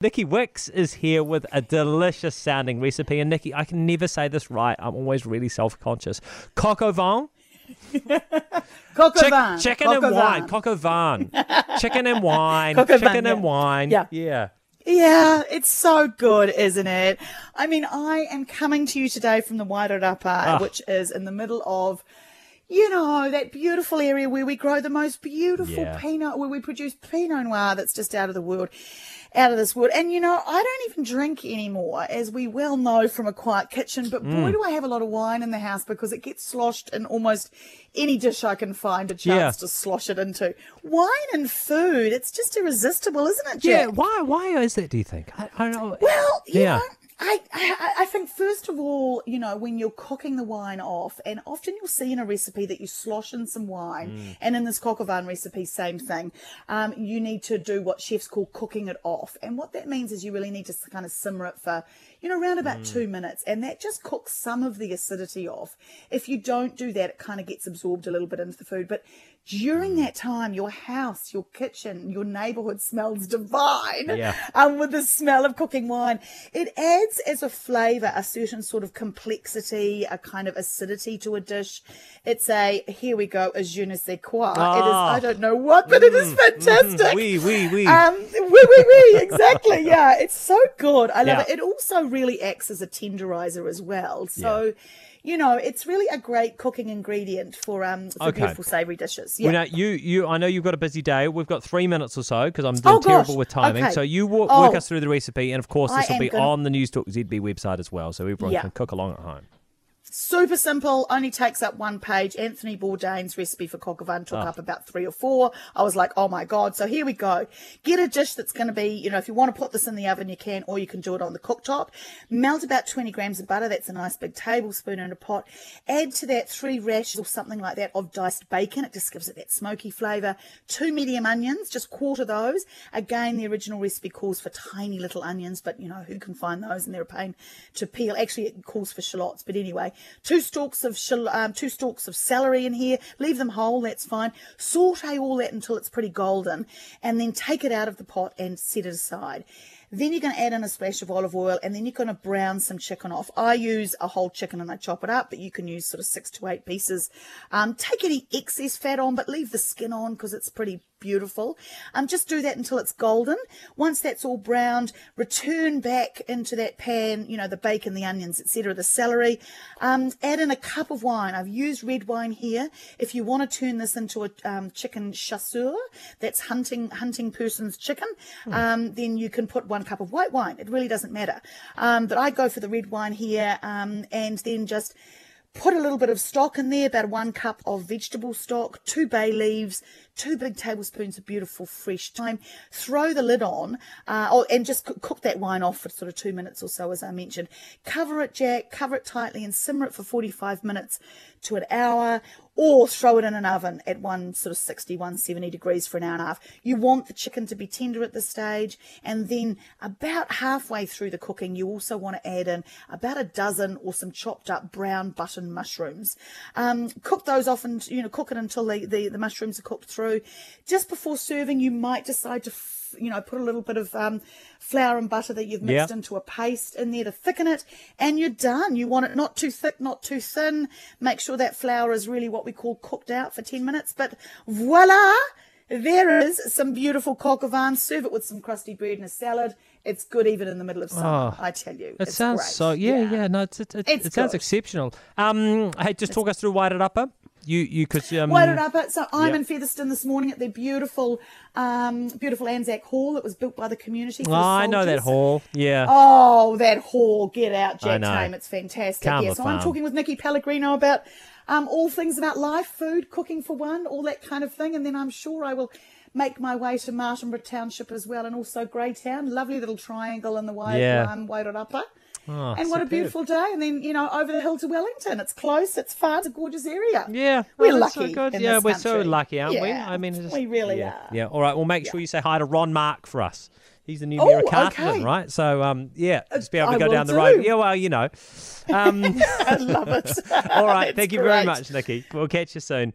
Nici Wickes is here with a delicious sounding recipe. And Nici, I can never say this right. I'm always really self conscious. Coq au vin. Coq au vin. chicken and wine. Coq au vin. chicken and wine. Coq au vin, chicken and wine. Yeah. Yeah. Yeah, it's so good, isn't it? I mean, I am coming to you today from the Wairarapa, Ah. which is in the middle of, you know, that beautiful area where we grow the most beautiful Yeah. Pinot, where we produce Pinot Noir that's just out of the world. Out of this world. And you know, I don't even drink anymore, as we well know from a quiet kitchen, but Mm. boy, do I have a lot of wine in the house because it gets sloshed in almost any dish I can find a chance Yeah. to slosh it into. Wine and food, it's just irresistible, isn't it, Yeah. Why? Why is that? Do you think? I, I don't know. Well, Yeah. know, I, I I think first of all, you know, when you're cooking the wine off, and often you'll see in a recipe that you slosh in some wine, Mm. and in this coq au vin recipe, same thing. Um, you need to do what chefs call cooking it off, and what that means is you really need to kind of simmer it for, you know, around Mm. about two minutes, and that just cooks some of the acidity off. If you don't do that, it kind of gets absorbed a little bit into the food, but during Mm. that time, your house, your kitchen, your neighborhood smells divine Yeah. um, with the smell of cooking wine. It adds as a flavour a certain sort of complexity, a kind of acidity to a dish. It's a, here we go, a je ne sais quoi. It is, Ah. I don't know what, but it is fantastic. Oui, oui, oui. Um, wee, wee, wee, exactly. Yeah, it's so good. I love Yeah. it. It also really acts as a tenderizer as well. So, you know, it's really a great cooking ingredient for um for Okay. beautiful savoury dishes. Well, Yeah. now you, you, I know you've got a busy day. We've got three minutes or so because I'm Oh, gosh. terrible with timing. Okay. So you walk, Oh. work us through the recipe, and of course I this will be gonna- on the Newstalk ZB website as well, so everyone Yeah. can cook along at home. Super simple, only takes up one page. Anthony Bourdain's recipe for coq au vin took Ah. up about three or four. I was like, oh my God. So here we go. Get a dish that's going to be, you know, if you want to put this in the oven, you can, or you can do it on the cooktop. Melt about 20 grams of butter. That's a nice big tablespoon in a pot. Add to that three rashers or something like that of diced bacon. It just gives it that smoky flavour. Two medium onions, just quarter those. Again, the original recipe calls for tiny little onions, but you know, who can find those and they're a pain to peel. Actually, it calls for shallots, but anyway, two stalks of um, two stalks of celery in here. Leave them whole, that's fine. Saute all that until it's pretty golden, and then take it out of the pot and set it aside. Then you're going to add in a splash of olive oil, and then you're going to brown some chicken off. I use a whole chicken and I chop it up, but you can use sort of six to eight pieces. Um, take any excess fat on, but leave the skin on because it's pretty beautiful. Um, just do that until it's golden. Once that's all browned, return back into that pan, you know, the bacon, the onions, etc., the celery. Um, add in a cup of wine. I've used red wine here. If you want to turn this into a um, chicken chasseur, that's hunting hunting person's chicken, um, then you can put one cup of white wine. It really doesn't matter. Um, but I go for the red wine here, um, and then just put a little bit of stock in there, about one cup of vegetable stock, two bay leaves, two big tablespoons of beautiful fresh thyme. Throw the lid on, uh, oh, and just cook that wine off for sort of two minutes or so, as I mentioned. Cover it, Jack, cover it tightly, and simmer it for 45 minutes to an hour, or throw it in an oven at one sort of 60, 170 degrees for an hour and a half. You want the chicken to be tender at this stage, and then about halfway through the cooking, you also want to add in about a dozen or some chopped up brown button mushrooms. Um, cook those off and you know cook it until the, the, the mushrooms are cooked through. Just before serving, you might decide to f- you know put a little bit of um, flour and butter that you've mixed Yeah. into a paste in there to thicken it, and you're done. You want it not too thick, not too thin. Make sure that flour is really what we call cooked out for 10 minutes. But voila! There is some beautiful coq au vin. Serve it with some crusty bread and a salad. It's good even in the middle of summer, oh, I tell you. It sounds great. so yeah, yeah, no, it's, it, it, It's it sounds good. exceptional. Um, hey, just talk us through Wairarapa. You, you, because um, Waited up at so I'm Yep. in Featherston this morning at the beautiful, um, beautiful Anzac Hall that was built by the community. For Oh, the I know that hall. Yeah. Oh, that hall! Get out, I Jack know. It's fantastic. Calm yeah, so I'm talking with Nikki Pellegrino about um, all things about life, food, cooking for one, all that kind of thing, and then I'm sure I will make my way to Martinborough Township as well, and also Greytown. Lovely little triangle in the way Yeah. um, Wairarapa. Oh, and what a beautiful day! And then you know, over the hill to Wellington. It's close. It's far. It's a gorgeous area. Yeah, We're well, that's so lucky in yeah, we're so lucky, aren't we? I mean, it's- we really yeah, are. Yeah. All right. Well, make sure you say hi to Ron Mark for us. He's the new Oh, mayor of Carterton, okay. right? So, um, yeah, just be able to I go down the road. Yeah, well, you know. Um, I love it. all right. Thank you very much, Nici. We'll catch you soon.